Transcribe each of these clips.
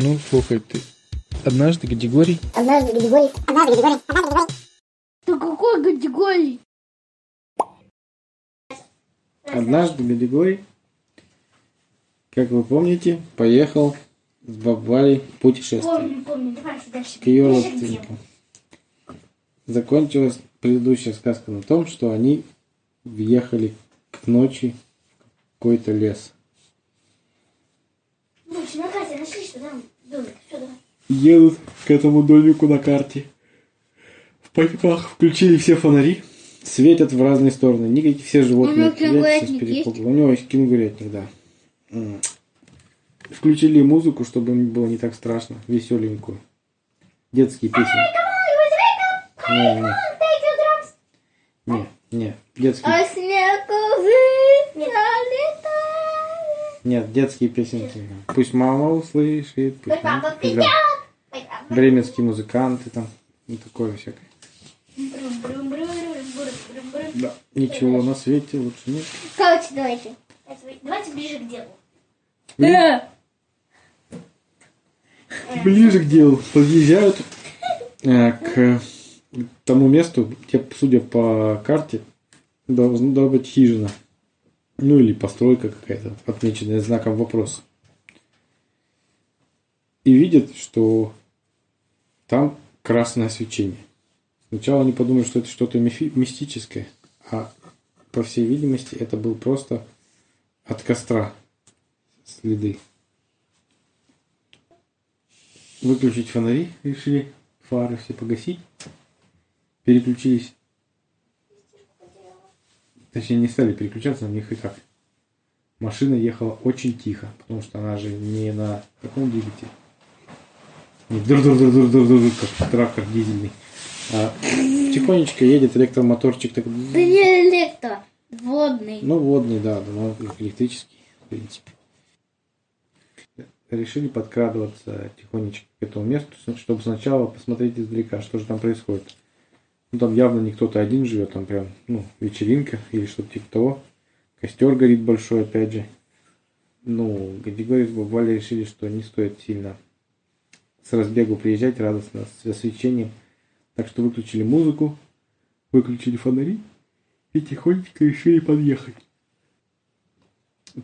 Ну, слухай, ты однажды Гадигорий... Однажды Гадигорий... Однажды Гадигорий... Однажды Гадигорий... Ты какой категории? Однажды Гадигорий, как вы помните, поехал с бабвалей в путешествие Помню, помню. Давай дальше. к ее родственникам. Закончилась предыдущая сказка на том, что они въехали к ночи в какой-то лес. Лучше на карте нашли, что там домик. Все, давай. Едут к этому домику на карте. В потеках включили все фонари, светят в разные стороны. Никакие все животные У него кенгурятник. У него есть кенгурятник, да. Включили музыку, чтобы было не так страшно, веселенькую. Детские песни. Не, не, не, не, детские, А нет, детские песенки. Пусть мама услышит, пусть мама-. Бременские музыканты там, ну такое всякое. Да, ничего на свете лучше нет. Короче, давайте. Давайте ближе к делу. Ближе к делу. Подъезжают э, к тому месту, где, судя по карте, должна, должна быть хижина. Ну или постройка какая-то, отмеченная знаком вопроса. И видят, что там красное свечение. Сначала они подумали, что это что-то мистическое, а по всей видимости это был просто от костра следы. Выключить фонари решили, фары все погасить. Переключились. Точнее, не стали переключаться, на них и так. Машина ехала очень тихо, потому что она же не на каком двигателе. Дур дур дур дур дур дур как трактор дизельный. А тихонечко едет электромоторчик так. Да не электро. Водный. Ну, водный, да, да, ну, электрический, в принципе. Решили подкрадываться тихонечко к этому месту, чтобы сначала посмотреть издалека, что же там происходит. Ну, там явно не кто-то один живет, там прям, ну, вечеринка или что-то типа того. Костер горит большой, опять же. Ну, Гадигорий с Бабалей решили, что не стоит сильно с разбегу приезжать радостно, с освещением. Так что выключили музыку, выключили фонари и тихонечко решили подъехать.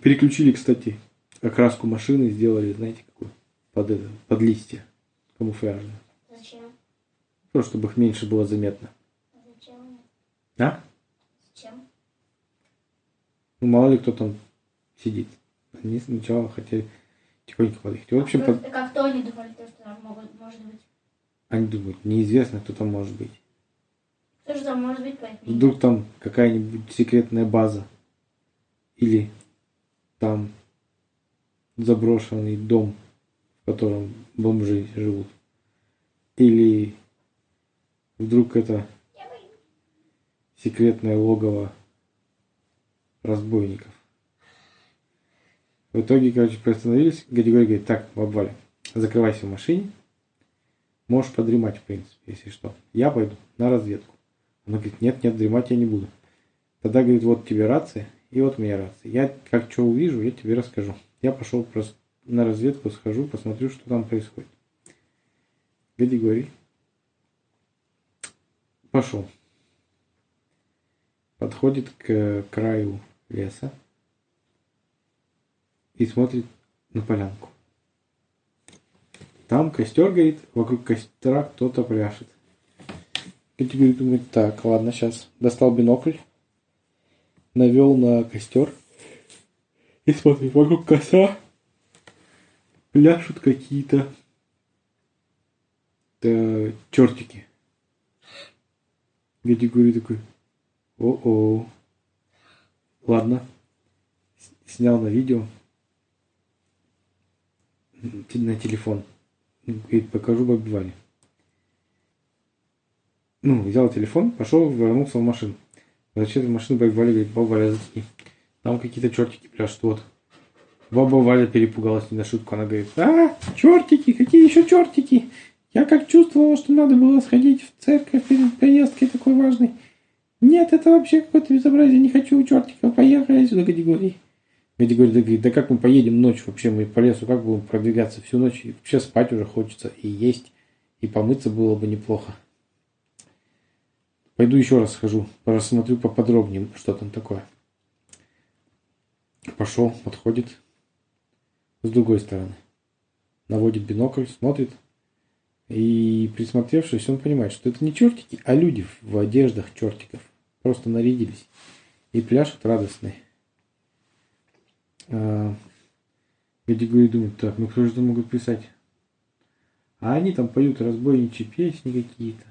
Переключили, кстати, окраску машины, сделали, знаете, какую? Под это, под листья камуфляжную. Зачем? Просто чтобы их меньше было заметно. Зачем? А? Зачем? Ну, мало ли кто там сидит. Они сначала хотели тихонько подъехать. В общем, под- Как кто они думали, то, что там могут, может быть? они думают, неизвестно, кто там может быть. Кто же там может быть, поэтому? Вдруг там какая-нибудь секретная база. Или там заброшенный дом, в котором бомжи живут. Или вдруг это секретное логово разбойников. В итоге, короче, приостановились. Гадигорий говорит, так, бабаля, закрывайся в машине. Можешь подремать, в принципе, если что. Я пойду на разведку. Она говорит, нет, нет, дремать я не буду. Тогда говорит, вот тебе рация, и вот у меня рация. Я как что увижу, я тебе расскажу. Я пошел просто на разведку, схожу, посмотрю, что там происходит. Гадигорий пошел. Подходит к краю леса и смотрит на полянку. Там костер горит, вокруг костра кто-то пляшет. Категорий думает, так, ладно, сейчас достал бинокль, навел на костер и смотрит, вокруг костра пляшут какие-то э, чертики. Категорий такой, о-о, ладно, снял на видео на телефон. Говорит, покажу бабе Ване. Ну, взял телефон, пошел, вернулся в машину. Возвращается в машину, бабе Валя говорит, баба Валя, засни. Там какие-то чертики пляшут, вот. Баба Валя перепугалась не на шутку. Она говорит, а, чертики, какие еще чертики? Я как чувствовала, что надо было сходить в церковь перед поездкой такой важной. Нет, это вообще какое-то безобразие, не хочу у чертиков, поехали сюда категории. Да, говорит, да как мы поедем ночью вообще, мы по лесу, как будем продвигаться всю ночь? И вообще спать уже хочется, и есть, и помыться было бы неплохо. Пойду еще раз схожу, рассмотрю поподробнее, что там такое. Пошел, подходит с другой стороны. Наводит бинокль, смотрит. И присмотревшись, он понимает, что это не чертики, а люди в одеждах чертиков. Просто нарядились. И пляшут радостные. А, Гадигорий думает, так, ну кто же там могут писать? А они там поют разбойничьи песни какие-то.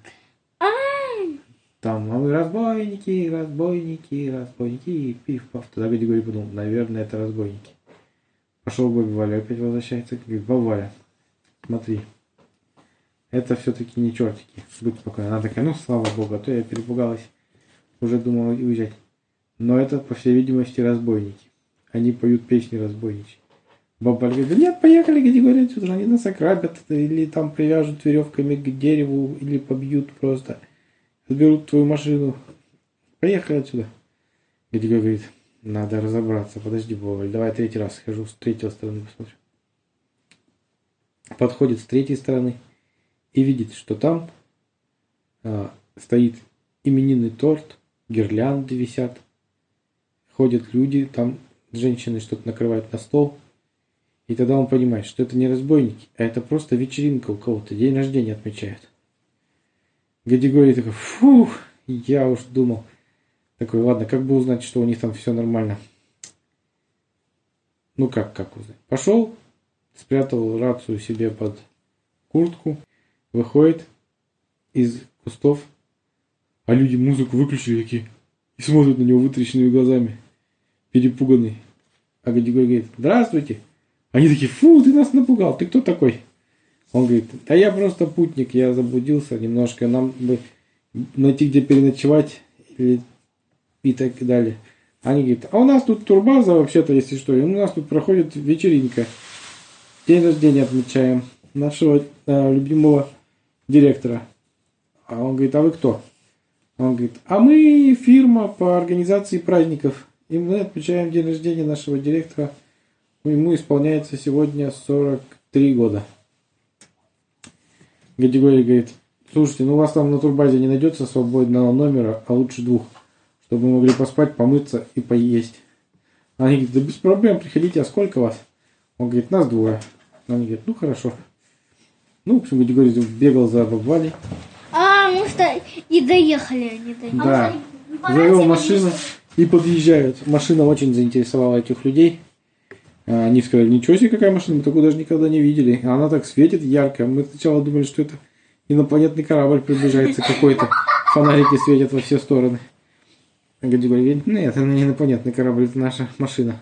Там, а мы разбойники, разбойники, разбойники, и пиф-паф. Тогда Гадигорий подумал, наверное, это разбойники. Пошел бабе Вале, опять возвращается, говорит, баба Валя, смотри, это все-таки не чертики, будь спокойна. Она такая, ну, слава богу, а то я перепугалась, уже думала уезжать. Но это, по всей видимости, разбойники. Они поют песни разбойничьи. Баба Валя говорит, нет, поехали, Гадигорий отсюда, они нас ограбят, или там привяжут веревками к дереву, или побьют просто заберут твою машину. Поехали отсюда. Гадига говорит, надо разобраться. Подожди, Боваль, давай третий раз схожу, с третьей стороны посмотрю. Подходит с третьей стороны и видит, что там а, стоит именинный торт, гирлянды висят, ходят люди, там женщины что-то накрывают на стол. И тогда он понимает, что это не разбойники, а это просто вечеринка у кого-то, день рождения отмечают. Гадигорий такой, фух, я уж думал. Такой, ладно, как бы узнать, что у них там все нормально? Ну как, как узнать? Пошел, спрятал рацию себе под куртку, выходит из кустов, а люди музыку выключили такие и смотрят на него вытрященными глазами, перепуганные. А Гадигорий говорит, здравствуйте. Они такие, фу, ты нас напугал, ты кто такой? Он говорит, да я просто путник, я заблудился немножко, нам бы найти где переночевать или и так далее. Они говорят, а у нас тут турбаза вообще-то, если что, и у нас тут проходит вечеринка. День рождения отмечаем нашего э, любимого директора. А он говорит, а вы кто? Он говорит, а мы фирма по организации праздников. И мы отмечаем день рождения нашего директора. Ему исполняется сегодня 43 года. Гадигорий говорит, слушайте, ну у вас там на турбазе не найдется свободного номера, а лучше двух, чтобы мы могли поспать, помыться и поесть. Они говорят, да без проблем, приходите, а сколько вас? Он говорит, нас двое. Они говорят, ну хорошо. Ну, в общем, Гадигорий бегал за бабвалей. А, мы что, и доехали они до него. Да, завел машину и подъезжают. Машина очень заинтересовала этих людей. А Они сказали, ничего себе, какая машина, мы такую даже никогда не видели. А Она так светит ярко. Мы сначала думали, что это инопланетный корабль приближается какой-то. Фонарики светят во все стороны. Гади говорит, нет, это не инопланетный корабль, это наша машина.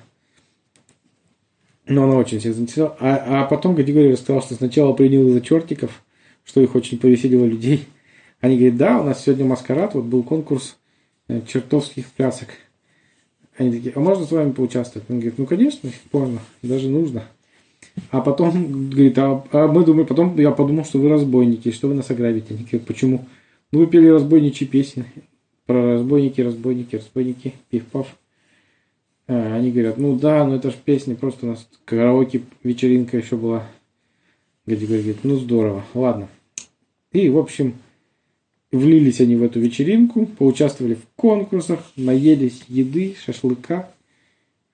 Но она очень всех заинтересовала. А, а потом Гадигорий рассказал, что сначала принял из-за чертиков, что их очень повеселило людей. Они говорят, да, у нас сегодня маскарад, вот был конкурс чертовских плясок. Они такие, а можно с вами поучаствовать? Он говорит, ну конечно, можно, даже нужно. А потом, говорит, а, а мы думаем, потом я подумал, что вы разбойники, что вы нас ограбите. Они говорят, почему? Ну вы пели разбойничьи песни про разбойники, разбойники, разбойники, пиф-паф. А, они говорят, ну да, ну это же песня, просто у нас караоке вечеринка еще была. Гади говорит, ну здорово, ладно. И, в общем, влились они в эту вечеринку, поучаствовали в конкурсах, наелись еды, шашлыка,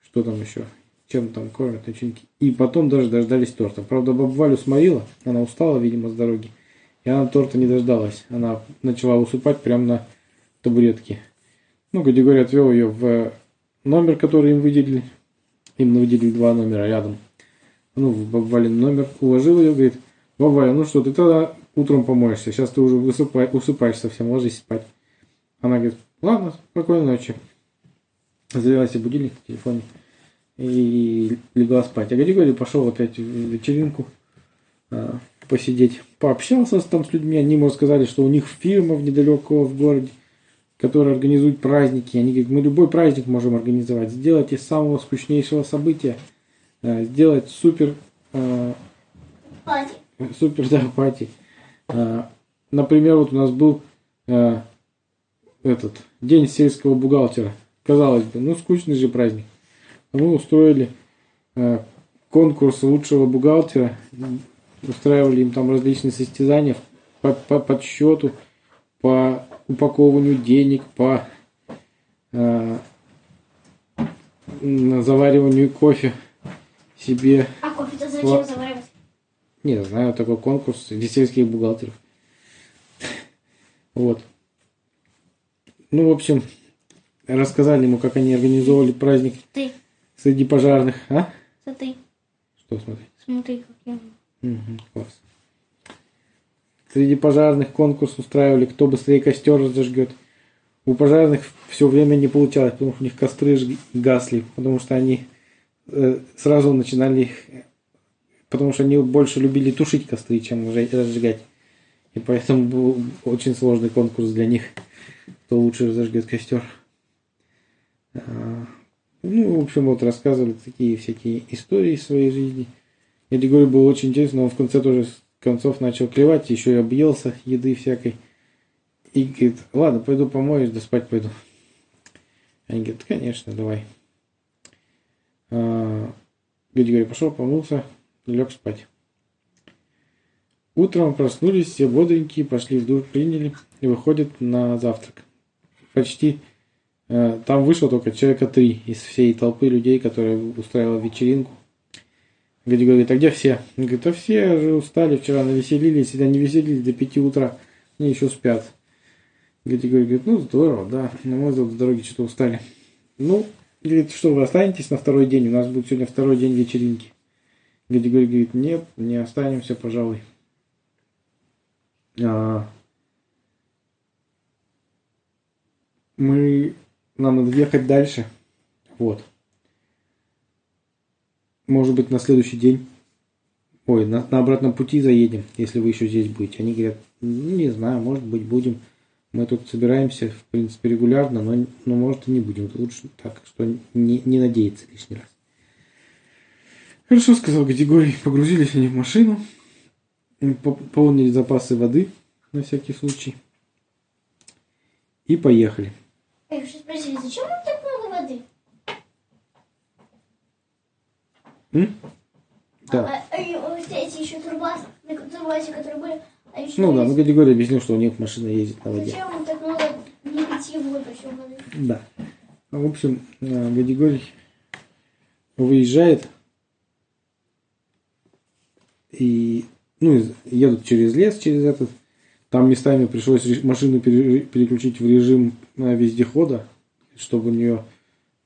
что там еще, чем там кормят начинки. И потом даже дождались торта. Правда, бабу Валю сморила, она устала, видимо, с дороги. И она торта не дождалась. Она начала усыпать прямо на табуретке. Ну, Гадигорий отвел ее в номер, который им выделили. Им выделили два номера рядом. Ну, в бабу номер. Уложил ее, говорит, баба ну что, ты тогда утром помоешься. Сейчас ты уже высыпай, усыпаешь совсем, ложись спать. Она говорит, ладно, спокойной ночи. Завела себе будильник в телефоне и легла спать. А Григорий пошел опять в вечеринку а, посидеть. Пообщался там с людьми. Они ему рассказали, что у них фирма в недалеко в городе, которая организует праздники. Они говорят, мы любой праздник можем организовать. Сделать из самого скучнейшего события. а, Сделать супер а, Пати. супер да, пати. А, Например, вот у нас был а, этот день сельского бухгалтера. Казалось бы, ну скучный же праздник. Мы устроили э, конкурс лучшего бухгалтера, устраивали им там различные состязания по, по подсчету, по упакованию денег, по э, завариванию кофе себе. А кофе-то зачем заваривать? Не знаю, такой конкурс для сельских бухгалтеров. Вот. Ну, в общем, рассказали ему, как они организовывали праздник Ты, среди пожарных. А? смотри, Что смотри? смотри, как я. Мгм, класс. Среди пожарных конкурс устраивали, кто быстрее костер зажгет. У пожарных все время не получалось, потому что у них костры гасли, потому что они э, сразу начинали их, потому что они больше любили тушить костры, чем разжигать. И поэтому был очень сложный конкурс для них, кто лучше зажгет костер. А, Ну, в общем, вот рассказывали такие всякие истории своей жизни. Говорю, было очень интересно, он в конце тоже концов начал клевать, еще и объелся еды всякой. И говорит, ладно, пойду помоюсь, да спать пойду. Они говорят, конечно, давай. А, говорит, пошел, помылся, лег спать. Утром проснулись, все бодренькие, пошли в душ, приняли и выходят на завтрак. Почти э, там вышло только человека три из всей толпы людей, которые устраивала вечеринку. Дядя говорит, а где все? Он говорит, а все же устали, вчера навеселились, или они веселились до пяти утра, они еще спят. Дядя говорит, ну здорово, да, но мы с дороги что-то устали. Ну, говорит, что вы останетесь на второй день, у нас будет сегодня второй день вечеринки. Дядя говорит, нет, не останемся, пожалуй. А, мы, нам надо ехать дальше, вот может быть, на следующий день. Ой, на, на обратном пути заедем, если вы еще здесь будете. Они говорят, «Ну, не знаю, может быть, будем. Мы тут собираемся, в принципе, регулярно, но, но может и не будем. Лучше так, что не, не надеяться лишний раз. Хорошо, сказал Григорий. Погрузились они в машину, пополнили запасы воды на всякий случай и поехали. Эй, что спросили, зачем нам так много воды? М? Да. А, а, и вот эти еще труба, на которые были, а еще Ну да, есть- ну Григорий объяснил, что у них машина ездит на воде. Зачем нам так много не питьевой вообще воды? Да. В общем, э, Гадигорий выезжает и ну, едут через лес, через этот. Там местами пришлось машину пере- переключить в режим э, вездехода, чтобы у нее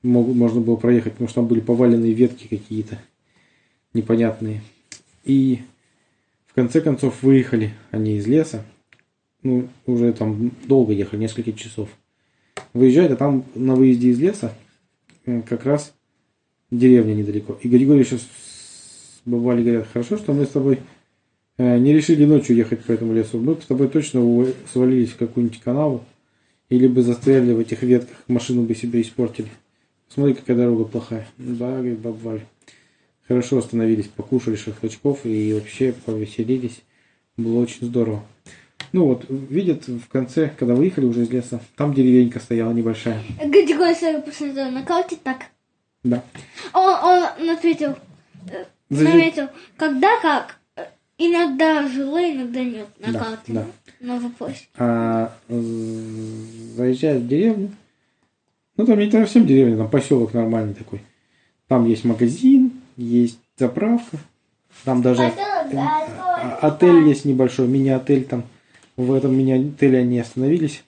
можно было проехать, потому что там были поваленные ветки какие-то непонятные. И в конце концов выехали они из леса. Ну, уже там долго ехали, несколько часов выезжает, а там на выезде из леса э, как раз деревня недалеко. И Григорий еще с бабали говорят, хорошо, что мы с тобой э, не решили ночью ехать по этому лесу. Мы бы с тобой точно свалились в какую-нибудь канаву или бы застряли в этих ветках, машину бы себе испортили. Смотри, какая дорога плохая. «Ну Да, говорит баба Валя. Хорошо остановились, покушали шашлычков и вообще повеселились. Было очень здорово. Ну вот, видят в конце, когда выехали уже из леса, там деревенька стояла небольшая. Григорий сразу посмотрел на так. Да. Он, он ответил, заметил, когда как. Э, Иногда жило, иногда нет на Да, карте. да. На вопросе. А з- заезжая в деревню, ну там не совсем деревня, там поселок нормальный такой. Там есть магазин, есть заправка, там даже а- отель есть небольшой, мини-отель там. В этом мини-отеле они остановились.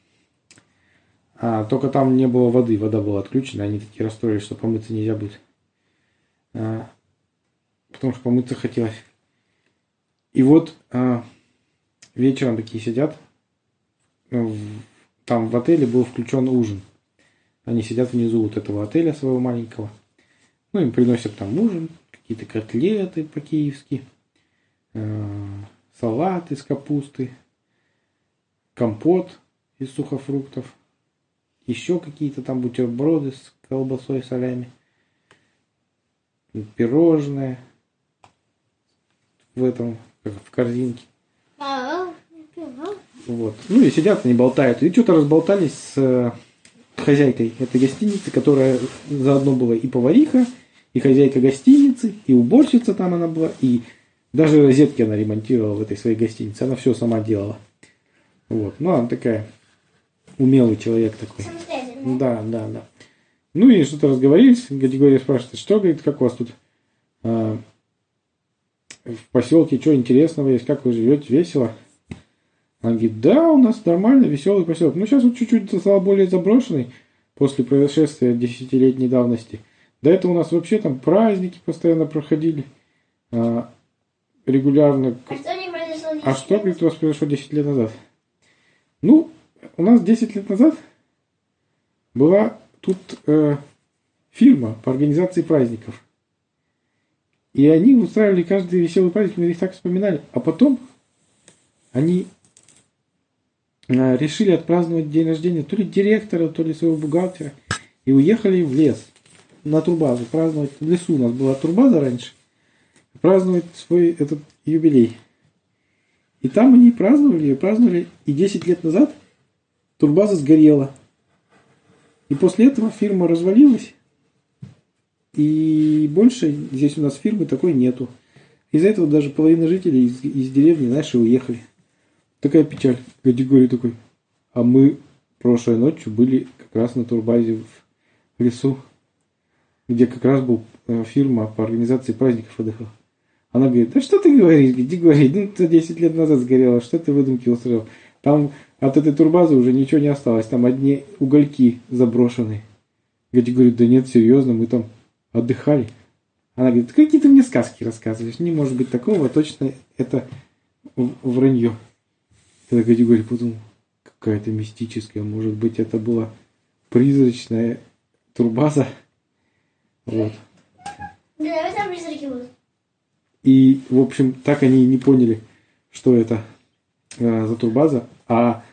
А, только там не было воды, вода была отключена, они такие расстроились, что помыться нельзя будет. А, потому что помыться хотелось. И вот а, вечером такие сидят, ну, в- там в отеле был включен ужин. Они сидят внизу вот этого отеля своего маленького. Ну, им приносят там ужин, какие-то котлеты по-киевски, э, салат из капусты, компот из сухофруктов, еще какие-то там бутерброды с колбасой, солями, пирожное в этом, в корзинке. Вот. Ну и сидят, они болтают. И что-то разболтались с э, хозяйкой этой гостиницы, которая заодно была и повариха, и хозяйка гостиницы, и уборщица там она была, и даже розетки она ремонтировала в этой своей гостинице. Она все сама делала. Вот. Ну, она такая умелый человек такой. Да, да, да. Ну и что-то разговорились. Категория спрашивает, что, говорит, как у вас тут а, в поселке, что интересного есть, как вы живете, весело? Она говорит, да, у нас нормально, веселый поселок. Ну, сейчас вот чуть-чуть стал более заброшенный после происшествия десятилетней давности. До этого у нас вообще там праздники постоянно проходили а, регулярно. А что не произошло? А что, говорит, у вас произошло 10 лет назад? Ну, у нас 10 лет назад была тут э, фирма по организации праздников. И они устраивали каждый веселый праздник, мы их так вспоминали. А потом они э, решили отпраздновать день рождения то ли директора, то ли своего бухгалтера. И уехали в лес на турбазу праздновать. В лесу у нас была турбаза раньше. Праздновать свой этот юбилей. И там они праздновали, и праздновали. И 10 лет назад турбаза сгорела. И после этого фирма развалилась. И больше здесь у нас фирмы такой нету. Из-за этого даже половина жителей из, из деревни наши уехали. Такая печаль. Категория такой. А мы прошлой ночью были как раз на турбазе в лесу, где как раз был э, фирма по организации праздников отдыхала. Она говорит, да что ты говоришь, иди говори, ну ты 10 лет назад сгорела, что ты выдумки устроил? Там от этой турбазы уже ничего не осталось, там одни угольки заброшенные. Я тебе говорю, да нет, серьезно, мы там отдыхали. Она говорит, какие ты мне сказки рассказываешь, не может быть такого, точно это вранье. Я такая категория подумал, какая-то мистическая, может быть это была призрачная турбаза. Вот. Да, вы там призраки будут. И, в общем, так они и не поняли, что это э, за турбаза. А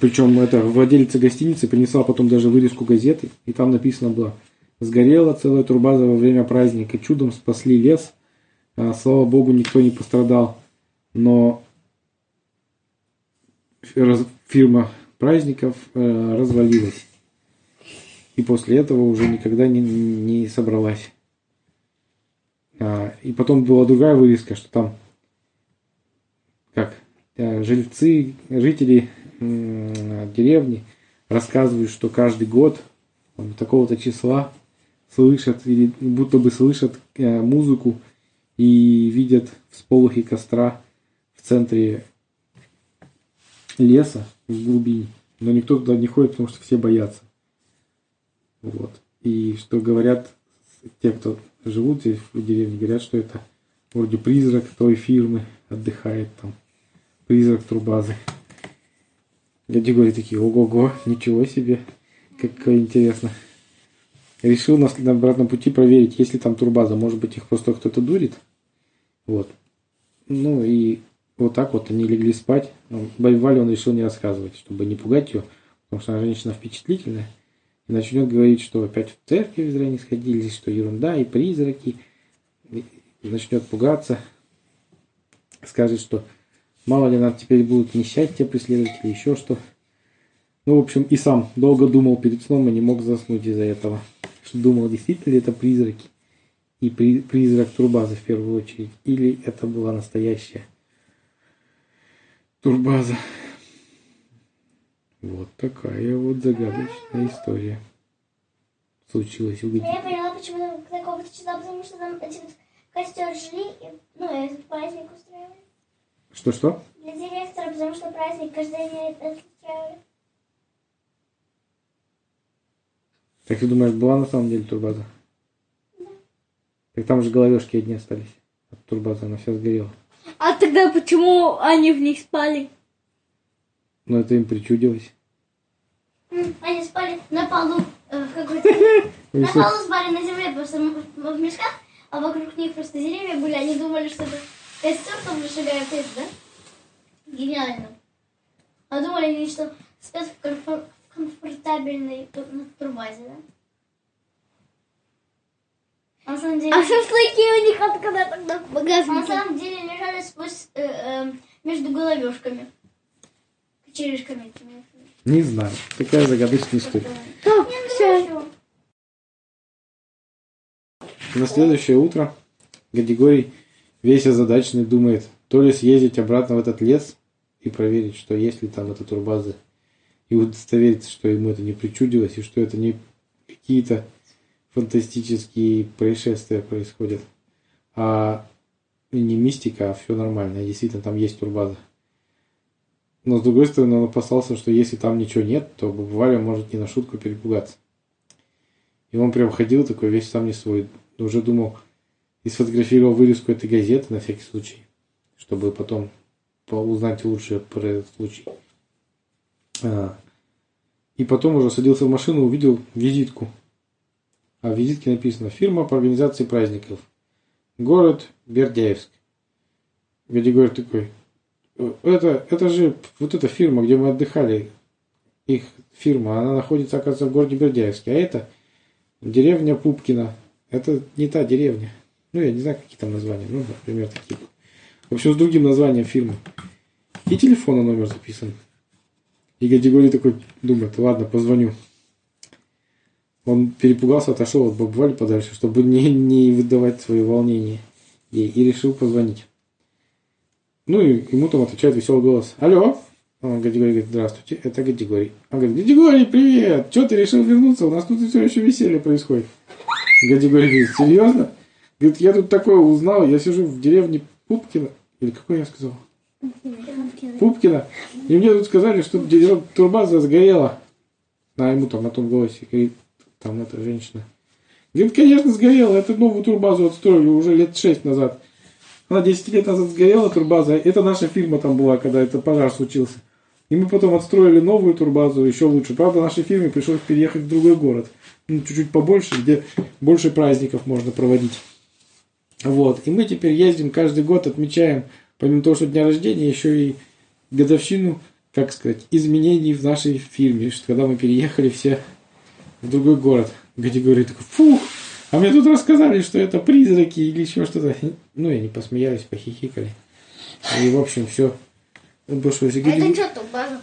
причем это владелица гостиницы принесла потом даже вырезку газеты, и там написано было «Сгорела целая турбаза во время праздника, чудом спасли лес, А, слава богу, никто не пострадал, но фирма праздников э, развалилась, и после этого уже никогда не, не собралась». А, И потом была другая вырезка, что там как э, жильцы, жители деревни рассказывают, что каждый год такого-то числа слышат будто бы слышат э, музыку и видят всполохи костра в центре леса в глубине. Но никто туда не ходит, потому что все боятся. Вот. И что говорят те, кто живут здесь в деревне, говорят, что это вроде призрак той фирмы отдыхает там. Призрак турбазы. Люди говорят такие, ого-го, ничего себе, как интересно. Решил на, на обратном пути проверить, есть ли там турбаза. Может быть, их просто кто-то дурит. Вот. Ну и вот так вот они легли спать. Ну, Вале он решил не рассказывать, чтобы не пугать ее, потому что она женщина впечатлительная. И начнет говорить, что опять в церковь зря не сходили, что ерунда и призраки. И начнет пугаться. Скажет, что мало ли нам теперь будут несчастья преследовать или еще что. Ну, в общем, и сам долго думал перед сном и не мог заснуть из-за этого. Что думал, действительно ли это призраки. И при- призрак турбазы в первую очередь. Или это была настоящая турбаза. Вот такая вот загадочная история. Случилась у Но Гади- я поняла, почему там такого-то числа, потому что там эти вот костер жгли, и, ну, и этот праздник устраивали. Что-что? Для директора, потому что праздник каждый день устраивали. Как ты думаешь, была на самом деле турбаза? Так там же головешки одни остались от турбазы, она вся сгорела. А тогда почему они в них спали? Но это им причудилось. Они спали на полу, э, в какой-то... На полу спали на земле, просто в мешках, а вокруг них просто деревья были. Они думали, что это костер там зажигают да? Гениально. А думали они, что спят в комфор- в комфортабельной ту- на турбазе, да? А на самом деле... А шашлыки у них откуда тогда в А на багажнике? самом деле лежали сквозь, э, э, между головешками. Черешками. этими. Не знаю. Такая загадочная история. Так, Я все. На следующее утро Гадигорий весь озадаченный думает, то ли съездить обратно в этот лес и проверить, что есть ли там эта турбаза, и удостовериться, что ему это не причудилось, и что это не какие-то фантастические происшествия происходят, а не мистика, а все нормально, действительно там есть турбаза. Но с другой стороны, он опасался, что если там ничего нет, то Валя может не на шутку перепугаться. И он прям ходил такой весь сам не свой. Уже думал и сфотографировал вырезку этой газеты на всякий случай, чтобы потом узнать лучше про этот случай. А, и потом уже садился в машину, увидел визитку. А в визитке написано «Фирма по организации праздников. Город Бердяевск». Гадигорь такой, это, это же вот эта фирма, где мы отдыхали, их фирма, она находится, оказывается, в городе Бердяевске, а это деревня Пупкина. Это не та деревня. Ну, я не знаю, какие там названия, ну, например, такие. В общем, с другим названием фирмы. И телефона номер записан. И Гадигорий такой думает, ладно, позвоню. Он перепугался, отошел от бабвали подальше, чтобы не, не выдавать свое волнение ей, и решил позвонить. Ну и ему там отвечает веселый голос. Алло. Он Гадигорий говорит, здравствуйте, это Гадигорий. Он говорит, Гадигорий, привет, что ты решил вернуться? У нас тут все еще веселье происходит. Гадигорий говорит, серьезно? Говорит, я тут такое узнал, я сижу в деревне Пупкина. Или какой я сказал? Пупкина. И мне тут сказали, что турбаза сгорела. А ему там на том голосе говорит, там эта женщина. Говорит, конечно, сгорела. Это новую турбазу отстроили уже лет шесть назад. Она 10 лет назад сгорела турбаза. Это наша фирма там была, когда это пожар случился. И мы потом отстроили новую турбазу, еще лучше. Правда, нашей фирме пришлось переехать в другой город. Ну, чуть-чуть побольше, где больше праздников можно проводить. Вот. И мы теперь ездим каждый год, отмечаем, помимо того, что дня рождения, еще и годовщину, как сказать, изменений в нашей фирме. Что когда мы переехали все в другой город. Гадигорий такой, фух, а мне тут рассказали, что это призраки или еще что-то. Ну, и они посмеялись, похихикали. И, в общем, все. Больше, если А это Гадигорий- что, ту базу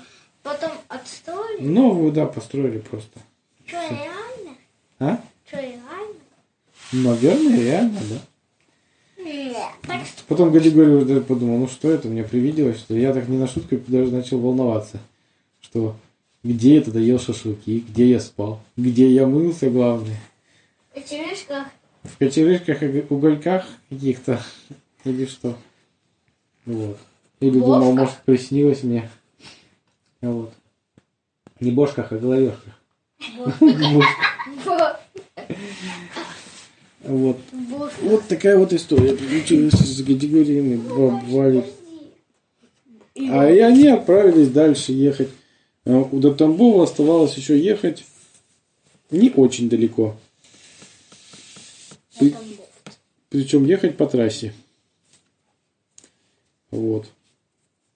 потом отстроили? Новую, да, построили просто. Что, реально? А? Что, реально? Наверное, реально, да. Потом Гадигорий уже подумал, ну что это, мне привиделось, что я так не на шутку даже начал волноваться, что где я тогда ел шашлыки, где я спал, где я мылся, главное. В черешках. В кочерышках и угольках каких-то или что. Вот. Или думал, Бошках? может, приснилось мне. Вот. Не бошках, а головешках. вот. Вот. Вот такая вот история приключилась с категориями бабвали. А и они отправились дальше ехать. А У до Тамбова оставалось еще ехать не очень далеко. При- Причем ехать по трассе. Вот.